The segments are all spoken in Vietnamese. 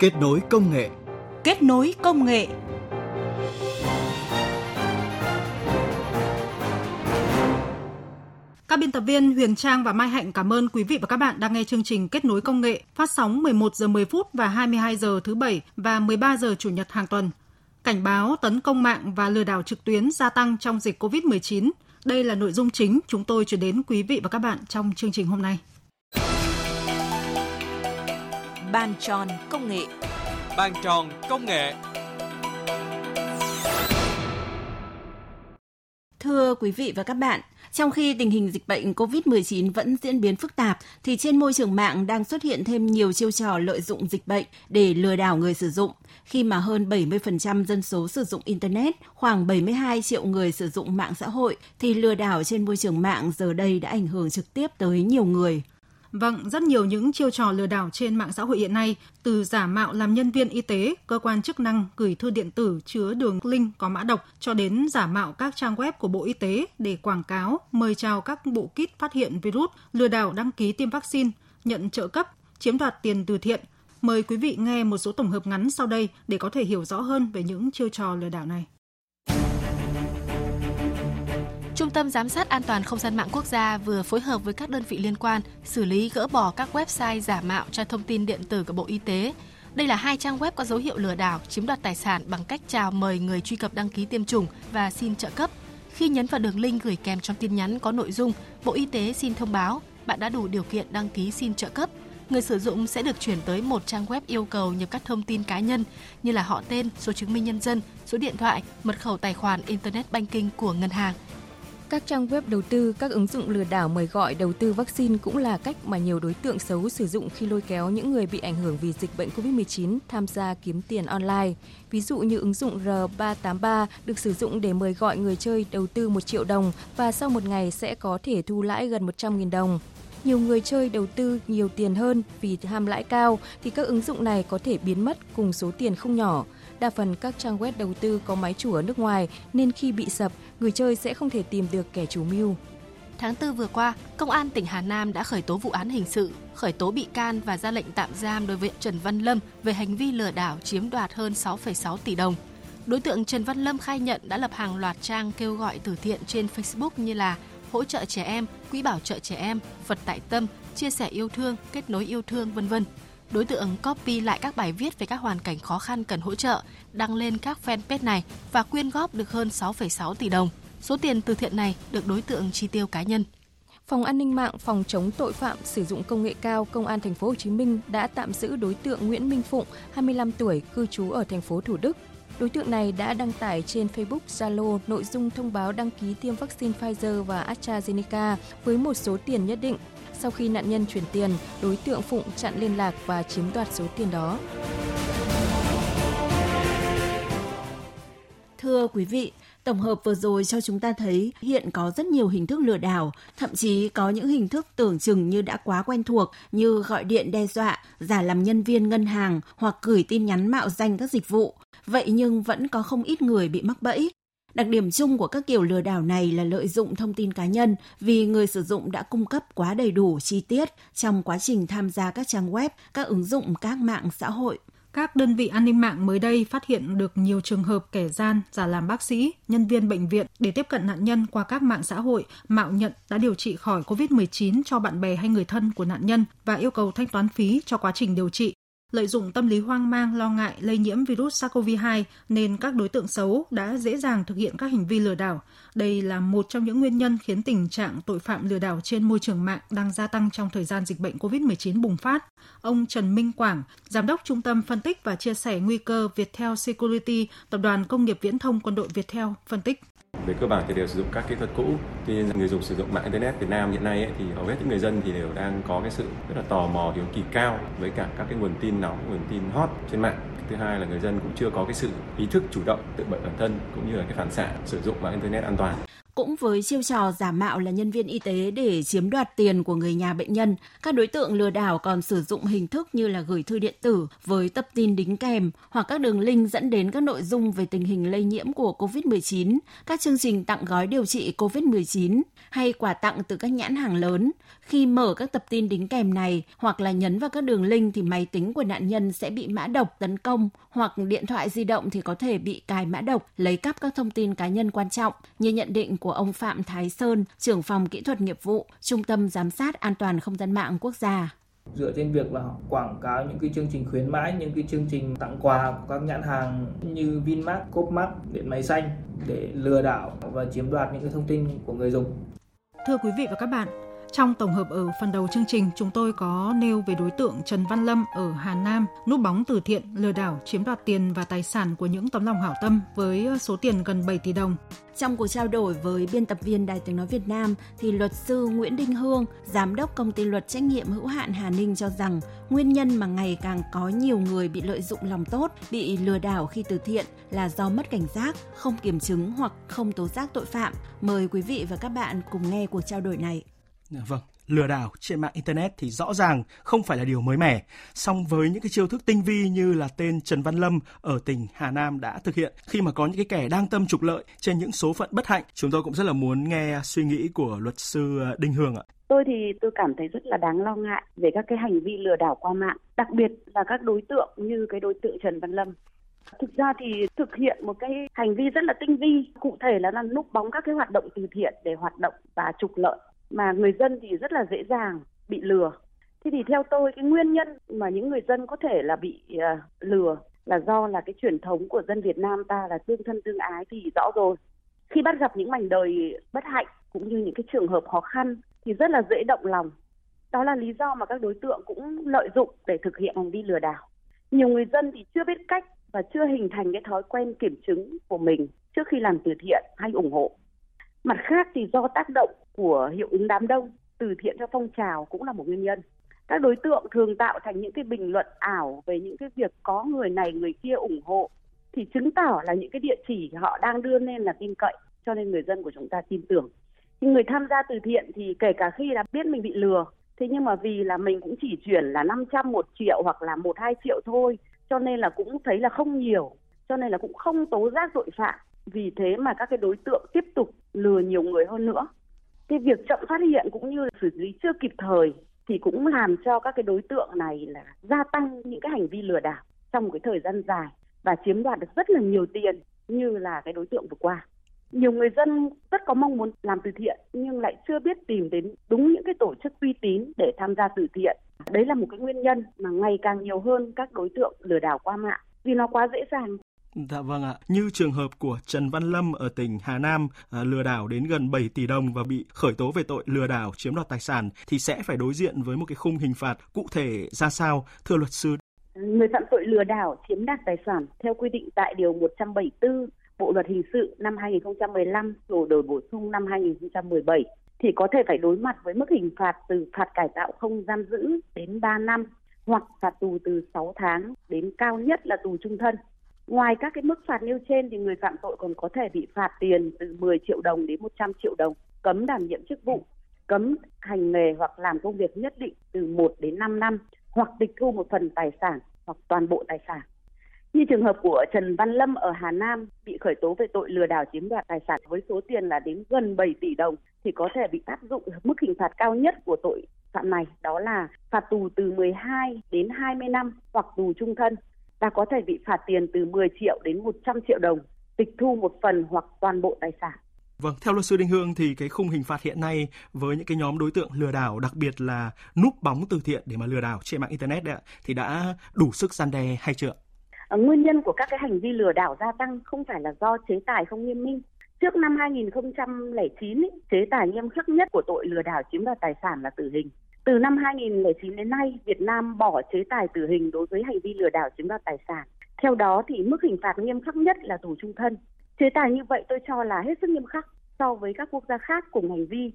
Kết nối công nghệ. Kết nối công nghệ. Các biên tập viên Huyền Trang và Mai Hạnh cảm ơn quý vị và các bạn đang nghe chương trình Kết nối công nghệ, phát sóng 11 giờ 10 phút và 22 giờ thứ bảy và 13 giờ chủ nhật hàng tuần. Cảnh báo tấn công mạng và lừa đảo trực tuyến gia tăng trong dịch COVID-19. Đây là nội dung chính chúng tôi chuyển đến quý vị và các bạn trong chương trình hôm nay. Bàn tròn công nghệ. Bàn tròn công nghệ. Thưa quý vị và các bạn, trong khi tình hình dịch bệnh COVID-19 vẫn diễn biến phức tạp, thì trên môi trường mạng đang xuất hiện thêm nhiều chiêu trò lợi dụng dịch bệnh để lừa đảo người sử dụng. Khi mà hơn 70% dân số sử dụng Internet, khoảng 72 triệu người sử dụng mạng xã hội, thì lừa đảo trên môi trường mạng giờ đây đã ảnh hưởng trực tiếp tới nhiều người. Vâng, rất nhiều những chiêu trò lừa đảo trên mạng xã hội hiện nay, từ giả mạo làm nhân viên y tế, cơ quan chức năng gửi thư điện tử chứa đường link có mã độc cho đến giả mạo các trang web của Bộ Y tế để quảng cáo, mời chào các bộ kit phát hiện virus, lừa đảo đăng ký tiêm vaccine, nhận trợ cấp, chiếm đoạt tiền từ thiện. Mời quý vị nghe một số tổng hợp ngắn sau đây để có thể hiểu rõ hơn về những chiêu trò lừa đảo này. Trung tâm Giám sát An toàn Không gian mạng quốc gia vừa phối hợp với các đơn vị liên quan xử lý gỡ bỏ các website giả mạo cho thông tin điện tử của Bộ Y tế. Đây là hai trang web có dấu hiệu lừa đảo, chiếm đoạt tài sản bằng cách chào mời người truy cập đăng ký tiêm chủng và xin trợ cấp. Khi nhấn vào đường link gửi kèm trong tin nhắn có nội dung Bộ Y tế xin thông báo bạn đã đủ điều kiện đăng ký xin trợ cấp, người sử dụng sẽ được chuyển tới một trang web yêu cầu nhập các thông tin cá nhân như là họ tên, số chứng minh nhân dân, số điện thoại, mật khẩu tài khoản Internet Banking của ngân hàng các trang web đầu tư, các ứng dụng lừa đảo mời gọi đầu tư vaccine cũng là cách mà nhiều đối tượng xấu sử dụng khi lôi kéo những người bị ảnh hưởng vì dịch bệnh COVID-19 tham gia kiếm tiền online. Ví dụ như ứng dụng R383 được sử dụng để mời gọi người chơi đầu tư 1 triệu đồng và sau một ngày sẽ có thể thu lãi gần 100.000 đồng nhiều người chơi đầu tư nhiều tiền hơn vì ham lãi cao thì các ứng dụng này có thể biến mất cùng số tiền không nhỏ. Đa phần các trang web đầu tư có máy chủ ở nước ngoài nên khi bị sập, người chơi sẽ không thể tìm được kẻ chủ mưu. Tháng 4 vừa qua, Công an tỉnh Hà Nam đã khởi tố vụ án hình sự, khởi tố bị can và ra lệnh tạm giam đối với Trần Văn Lâm về hành vi lừa đảo chiếm đoạt hơn 6,6 tỷ đồng. Đối tượng Trần Văn Lâm khai nhận đã lập hàng loạt trang kêu gọi từ thiện trên Facebook như là hỗ trợ trẻ em, quỹ bảo trợ trẻ em, Phật tại tâm, chia sẻ yêu thương, kết nối yêu thương vân vân. Đối tượng copy lại các bài viết về các hoàn cảnh khó khăn cần hỗ trợ, đăng lên các fanpage này và quyên góp được hơn 6,6 tỷ đồng. Số tiền từ thiện này được đối tượng chi tiêu cá nhân. Phòng An ninh mạng phòng chống tội phạm sử dụng công nghệ cao Công an thành phố Hồ Chí Minh đã tạm giữ đối tượng Nguyễn Minh Phụng, 25 tuổi, cư trú ở thành phố Thủ Đức. Đối tượng này đã đăng tải trên Facebook Zalo nội dung thông báo đăng ký tiêm vaccine Pfizer và AstraZeneca với một số tiền nhất định sau khi nạn nhân chuyển tiền, đối tượng Phụng chặn liên lạc và chiếm đoạt số tiền đó. Thưa quý vị, Tổng hợp vừa rồi cho chúng ta thấy hiện có rất nhiều hình thức lừa đảo, thậm chí có những hình thức tưởng chừng như đã quá quen thuộc như gọi điện đe dọa, giả làm nhân viên ngân hàng hoặc gửi tin nhắn mạo danh các dịch vụ. Vậy nhưng vẫn có không ít người bị mắc bẫy. Đặc điểm chung của các kiểu lừa đảo này là lợi dụng thông tin cá nhân vì người sử dụng đã cung cấp quá đầy đủ chi tiết trong quá trình tham gia các trang web, các ứng dụng các mạng xã hội. Các đơn vị an ninh mạng mới đây phát hiện được nhiều trường hợp kẻ gian giả làm bác sĩ, nhân viên bệnh viện để tiếp cận nạn nhân qua các mạng xã hội, mạo nhận đã điều trị khỏi COVID-19 cho bạn bè hay người thân của nạn nhân và yêu cầu thanh toán phí cho quá trình điều trị lợi dụng tâm lý hoang mang lo ngại lây nhiễm virus SARS-CoV-2 nên các đối tượng xấu đã dễ dàng thực hiện các hành vi lừa đảo. Đây là một trong những nguyên nhân khiến tình trạng tội phạm lừa đảo trên môi trường mạng đang gia tăng trong thời gian dịch bệnh COVID-19 bùng phát. Ông Trần Minh Quảng, Giám đốc Trung tâm Phân tích và Chia sẻ Nguy cơ Viettel Security, Tập đoàn Công nghiệp Viễn thông Quân đội Viettel, phân tích về cơ bản thì đều sử dụng các kỹ thuật cũ tuy nhiên người dùng sử dụng mạng internet Việt Nam hiện nay ấy, thì hầu hết những người dân thì đều đang có cái sự rất là tò mò hiếu kỳ cao với cả các cái nguồn tin nóng, nguồn tin hot trên mạng. Thứ hai là người dân cũng chưa có cái sự ý thức chủ động tự bệnh bản thân cũng như là cái phản xạ sử dụng mạng internet an toàn. Cũng với chiêu trò giả mạo là nhân viên y tế để chiếm đoạt tiền của người nhà bệnh nhân, các đối tượng lừa đảo còn sử dụng hình thức như là gửi thư điện tử với tập tin đính kèm hoặc các đường link dẫn đến các nội dung về tình hình lây nhiễm của COVID-19, các chương trình tặng gói điều trị COVID-19 hay quà tặng từ các nhãn hàng lớn. Khi mở các tập tin đính kèm này hoặc là nhấn vào các đường link thì máy tính của nạn nhân sẽ bị mã độc tấn công hoặc điện thoại di động thì có thể bị cài mã độc lấy cắp các thông tin cá nhân quan trọng như nhận định của ông Phạm Thái Sơn, trưởng phòng kỹ thuật nghiệp vụ, Trung tâm Giám sát An toàn Không gian mạng quốc gia dựa trên việc là quảng cáo những cái chương trình khuyến mãi, những cái chương trình tặng quà của các nhãn hàng như Vinmart, Copmart, điện máy xanh để lừa đảo và chiếm đoạt những cái thông tin của người dùng. Thưa quý vị và các bạn, trong tổng hợp ở phần đầu chương trình, chúng tôi có nêu về đối tượng Trần Văn Lâm ở Hà Nam núp bóng từ thiện lừa đảo chiếm đoạt tiền và tài sản của những tấm lòng hảo tâm với ờ, số tiền gần 7 tỷ đồng. Trong cuộc trao đổi với biên tập viên Đài tiếng nói Việt Nam thì luật sư Nguyễn Đinh Hương, giám đốc công ty luật trách nhiệm hữu hạn Hà Ninh cho rằng nguyên nhân mà ngày càng có nhiều người bị lợi dụng lòng tốt, bị lừa đảo khi từ thiện là do mất cảnh giác, không kiểm chứng hoặc không tố giác tội phạm. Mời quý vị và các bạn cùng nghe cuộc trao đổi này. Dạ, vâng, lừa đảo trên mạng internet thì rõ ràng không phải là điều mới mẻ. Song với những cái chiêu thức tinh vi như là tên Trần Văn Lâm ở tỉnh Hà Nam đã thực hiện khi mà có những cái kẻ đang tâm trục lợi trên những số phận bất hạnh, chúng tôi cũng rất là muốn nghe suy nghĩ của luật sư ờ, Đinh Hương ạ. Tôi thì tôi cảm thấy rất là đáng lo ngại về các cái hành vi lừa đảo qua mạng, đặc biệt là các đối tượng như cái đối tượng Trần Văn Lâm. Thực ra thì thực hiện một cái hành vi rất là tinh vi, cụ thể là là núp bóng các cái hoạt động từ thiện để hoạt động và trục lợi mà người dân thì rất là dễ dàng bị lừa. Thế thì theo tôi cái nguyên nhân mà những người dân có thể là bị uh, lừa là do là cái truyền thống của dân Việt Nam ta là tương thân tương ái thì rõ rồi. Khi bắt gặp những mảnh đời bất hạnh cũng như những cái trường hợp khó khăn thì rất là dễ động lòng. Đó là lý do mà các đối tượng cũng lợi dụng để thực hiện hành vi lừa đảo. Nhiều người dân thì chưa biết cách và chưa hình thành cái thói quen kiểm chứng của mình trước khi làm từ thiện hay ủng hộ. Mặt khác thì do tác động của hiệu ứng đám đông, từ thiện cho phong trào cũng là một nguyên nhân. Các đối tượng thường tạo thành những cái bình luận ảo về những cái việc có người này người kia ủng hộ thì chứng tỏ là những cái địa chỉ họ đang đưa lên là tin cậy cho nên người dân của chúng ta tin tưởng. Nhưng người tham gia từ thiện thì kể cả khi đã biết mình bị lừa thế nhưng mà vì là mình cũng chỉ chuyển là 500 một triệu hoặc là một hai triệu thôi cho nên là cũng thấy là không nhiều cho nên là cũng không tố giác tội phạm vì thế mà các cái đối tượng tiếp tục lừa nhiều người hơn nữa cái việc chậm phát hiện cũng như xử lý chưa kịp thời thì cũng làm cho các cái đối tượng này là gia tăng những cái hành vi lừa đảo trong một cái thời gian dài và chiếm đoạt được rất là nhiều tiền như là cái đối tượng vừa qua. Nhiều người dân rất có mong muốn làm từ thiện nhưng lại chưa biết tìm đến đúng những cái tổ chức uy tín để tham gia từ thiện. Đấy là một cái nguyên nhân mà ngày càng nhiều hơn các đối tượng lừa đảo qua mạng vì nó quá dễ dàng Dạ vâng ạ. Như trường hợp của Trần Văn Lâm ở tỉnh Hà Nam à, lừa đảo đến gần 7 tỷ đồng và bị khởi tố về tội lừa đảo chiếm đoạt tài sản thì sẽ phải đối diện với một cái khung hình phạt cụ thể ra sao thưa luật sư? Người phạm tội lừa đảo chiếm đoạt tài sản theo quy định tại điều 174 Bộ luật hình sự năm 2015 rồi đổi bổ sung năm 2017 thì có thể phải đối mặt với mức hình phạt từ phạt cải tạo không giam giữ đến 3 năm hoặc phạt tù từ 6 tháng đến cao nhất là tù trung thân. Ngoài các cái mức phạt nêu trên thì người phạm tội còn có thể bị phạt tiền từ 10 triệu đồng đến 100 triệu đồng, cấm đảm nhiệm chức vụ, cấm hành nghề hoặc làm công việc nhất định từ 1 đến 5 năm hoặc tịch thu một phần tài sản hoặc toàn bộ tài sản. Như trường hợp của Trần Văn Lâm ở Hà Nam bị khởi tố về tội lừa đảo chiếm đoạt tài sản với số tiền là đến gần 7 tỷ đồng thì có thể bị áp dụng mức hình phạt cao nhất của tội phạm này đó là phạt tù từ 12 đến 20 năm hoặc tù trung thân ta có thể bị phạt tiền từ 10 triệu đến 100 triệu đồng, tịch thu một phần hoặc toàn bộ tài sản. Vâng, theo luật sư Đinh Hương thì cái khung hình phạt hiện nay với những cái nhóm đối tượng lừa đảo, đặc biệt là núp bóng từ thiện để mà lừa đảo trên mạng internet đấy ạ, thì đã đủ sức gian đe hay chưa? À, nguyên nhân của các cái hành vi lừa đảo gia tăng không phải là do chế tài không nghiêm minh. Trước năm 2009, ý, chế tài nghiêm khắc nhất của tội lừa đảo chiếm đoạt tài sản là tử hình. Từ năm 2009 đến nay, Việt Nam bỏ chế tài tử hình đối với hành vi lừa đảo chiếm đoạt tài sản. Theo đó thì mức hình phạt nghiêm khắc nhất là tù trung thân. Chế tài như vậy tôi cho là hết sức nghiêm khắc so với các quốc gia khác cùng hành vi.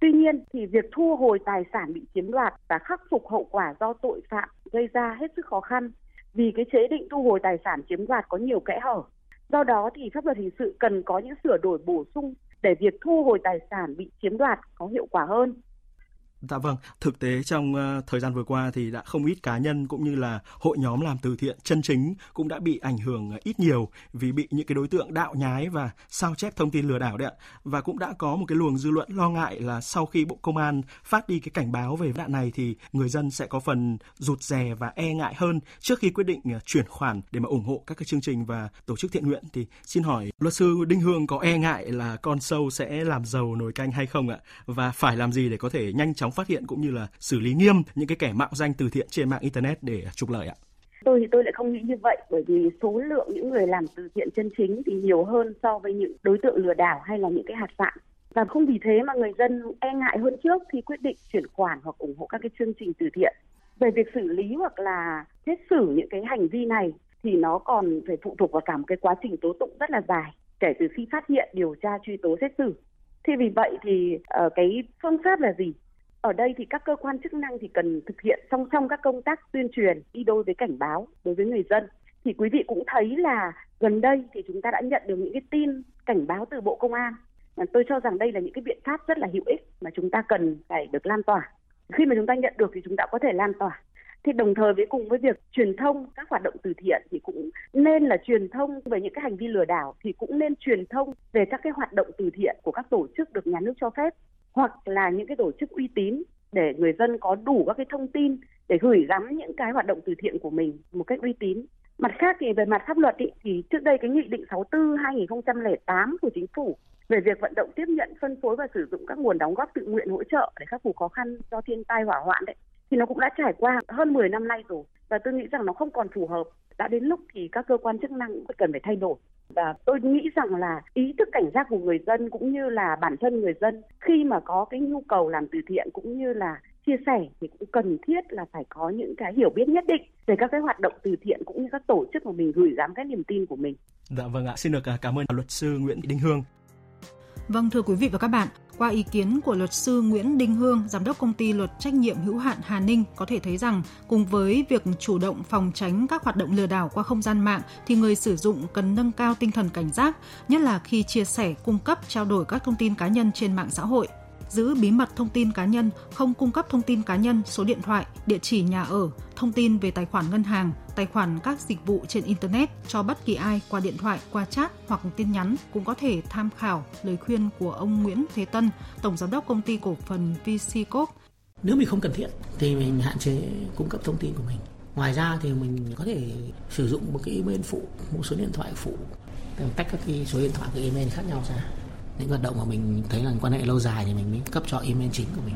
Tuy nhiên thì việc thu hồi tài sản bị chiếm đoạt và khắc phục hậu quả do tội phạm gây ra hết sức khó khăn vì cái chế định thu hồi tài sản chiếm đoạt có nhiều kẽ hở. Do đó thì pháp luật hình sự cần có những sửa đổi bổ sung để việc thu hồi tài sản bị chiếm đoạt có hiệu quả hơn. Dạ vâng, thực tế trong uh, thời gian vừa qua thì đã không ít cá nhân cũng như là hội nhóm làm từ thiện chân chính cũng đã bị ảnh hưởng ờ, ít nhiều vì bị những cái đối tượng đạo nhái và sao chép thông tin lừa đảo đấy ạ. Và cũng đã có một cái luồng dư luận lo ngại là sau khi Bộ Công an phát đi cái cảnh báo về nạn này thì người dân sẽ có phần rụt rè và e ngại hơn trước khi quyết định uh, chuyển khoản để mà ủng hộ các cái chương trình và tổ chức thiện nguyện thì xin hỏi luật sư Đinh Hương có e ngại là con sâu sẽ làm giàu nồi canh hay không ạ? Và phải làm gì để có thể nhanh chóng phát hiện cũng như là xử lý nghiêm những cái kẻ mạo danh từ thiện trên mạng internet để trục lợi ạ? Tôi thì tôi lại không nghĩ như vậy bởi vì số lượng những người làm từ thiện chân chính thì nhiều hơn so với những đối tượng lừa đảo hay là những cái hạt sạn và không vì thế mà người dân e ngại hơn trước khi quyết định chuyển khoản hoặc ủng hộ các cái chương trình từ thiện. Về việc xử lý hoặc là xét xử những cái hành vi này thì nó còn phải phụ thuộc vào cả một cái quá trình tố tụng rất là dài kể từ khi phát hiện, điều tra, truy tố, xét xử. Thì vì vậy thì uh, cái phương pháp là gì? Ở đây thì các cơ quan chức năng thì cần thực hiện song song các công tác tuyên truyền, đi đôi với cảnh báo đối với người dân. Thì quý vị cũng thấy là gần đây thì chúng ta đã nhận được những cái tin cảnh báo từ bộ công an. Tôi cho rằng đây là những cái biện pháp rất là hữu ích mà chúng ta cần phải được lan tỏa. Khi mà chúng ta nhận được thì chúng ta có thể lan tỏa. Thì đồng thời với cùng với việc truyền thông, các hoạt động từ thiện thì cũng nên là truyền thông về những cái hành vi lừa đảo, thì cũng nên truyền thông về các cái hoạt động từ thiện của các tổ chức được nhà nước cho phép hoặc là những cái tổ chức uy tín để người dân có đủ các cái thông tin để gửi gắm những cái hoạt động từ thiện của mình một cách uy tín. Mặt khác thì về mặt pháp luật ý, thì trước đây cái nghị định 64 2008 của chính phủ về việc vận động tiếp nhận phân phối và sử dụng các nguồn đóng góp tự nguyện hỗ trợ để khắc phục khó khăn do thiên tai hỏa hoạn đấy thì nó cũng đã trải qua hơn 10 năm nay rồi và tôi nghĩ rằng nó không còn phù hợp đã đến lúc thì các cơ quan chức năng cũng cần phải thay đổi và tôi nghĩ rằng là ý thức cảnh giác của người dân cũng như là bản thân người dân khi mà có cái nhu cầu làm từ thiện cũng như là chia sẻ thì cũng cần thiết là phải có những cái hiểu biết nhất định về các cái hoạt động từ thiện cũng như các tổ chức mà mình gửi gắm cái niềm tin của mình. Dạ vâng ạ, xin được à, cảm ơn luật sư Nguyễn Đinh Hương. Vâng thưa quý vị và các bạn, qua ý kiến của luật sư Nguyễn Đinh Hương, giám đốc công ty luật trách nhiệm hữu hạn Hà Ninh có thể thấy rằng cùng với việc chủ động phòng tránh các hoạt động lừa đảo qua không gian mạng thì người sử dụng cần nâng cao tinh thần cảnh giác, nhất là khi chia sẻ, cung cấp, trao đổi các thông tin cá nhân trên mạng xã hội giữ bí mật thông tin cá nhân, không cung cấp thông tin cá nhân, số điện thoại, địa chỉ nhà ở, thông tin về tài khoản ngân hàng, tài khoản các dịch vụ trên Internet cho bất kỳ ai qua điện thoại, qua chat hoặc tin nhắn cũng có thể tham khảo lời khuyên của ông Nguyễn Thế Tân, Tổng Giám đốc Công ty Cổ phần VCCOP. Nếu mình không cần thiết thì mình hạn chế cung cấp thông tin của mình. Ngoài ra thì mình có thể sử dụng một cái email phụ, một số điện thoại phụ, tách các cái số điện thoại của email khác nhau ra những hoạt động mà mình thấy là quan hệ lâu dài thì mình mới cấp cho email chính của mình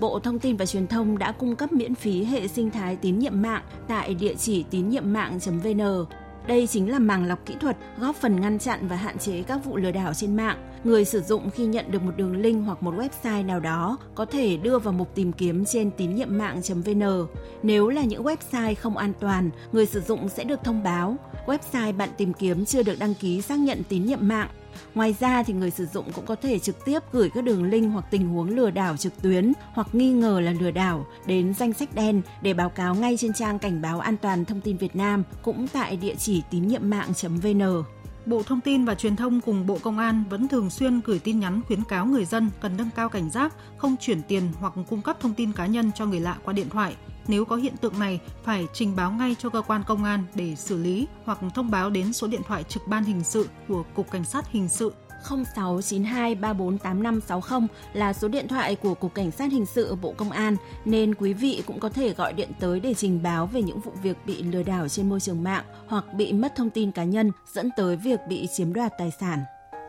Bộ Thông tin và Truyền thông đã cung cấp miễn phí hệ sinh thái tín nhiệm mạng tại địa chỉ tín nhiệm mạng.vn. Đây chính là màng lọc kỹ thuật góp phần ngăn chặn và hạn chế các vụ lừa đảo trên mạng. Người sử dụng khi nhận được một đường link hoặc một website nào đó có thể đưa vào mục tìm kiếm trên tín nhiệm mạng.vn. Nếu là những website không an toàn, người sử dụng sẽ được thông báo website bạn tìm kiếm chưa được đăng ký xác nhận tín nhiệm mạng Ngoài ra thì người sử dụng cũng có thể trực tiếp gửi các đường link hoặc tình huống lừa đảo trực tuyến hoặc nghi ngờ là lừa đảo đến danh sách đen để báo cáo ngay trên trang cảnh báo an toàn thông tin Việt Nam cũng tại địa chỉ tín nhiệm mạng.vn. Bộ Thông tin và Truyền thông cùng Bộ Công an vẫn thường xuyên gửi tin nhắn khuyến cáo người dân cần nâng cao cảnh giác, không chuyển tiền hoặc cung cấp thông tin cá nhân cho người lạ qua điện thoại. Nếu có hiện tượng này, phải trình báo ngay cho cơ quan công an để xử lý hoặc thông báo đến số điện thoại trực ban hình sự của Cục Cảnh sát Hình sự 0692348560 là số điện thoại của Cục Cảnh sát Hình sự Bộ Công an nên quý vị cũng có thể gọi điện tới để trình báo về những vụ việc bị lừa đảo trên môi trường mạng hoặc bị mất thông tin cá nhân dẫn tới việc bị chiếm đoạt tài sản.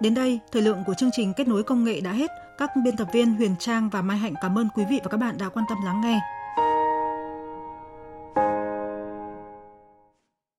Đến đây, thời lượng của chương trình Kết nối công nghệ đã hết. Các biên tập viên Huyền Trang và Mai Hạnh cảm ơn quý vị và các bạn đã quan tâm lắng nghe.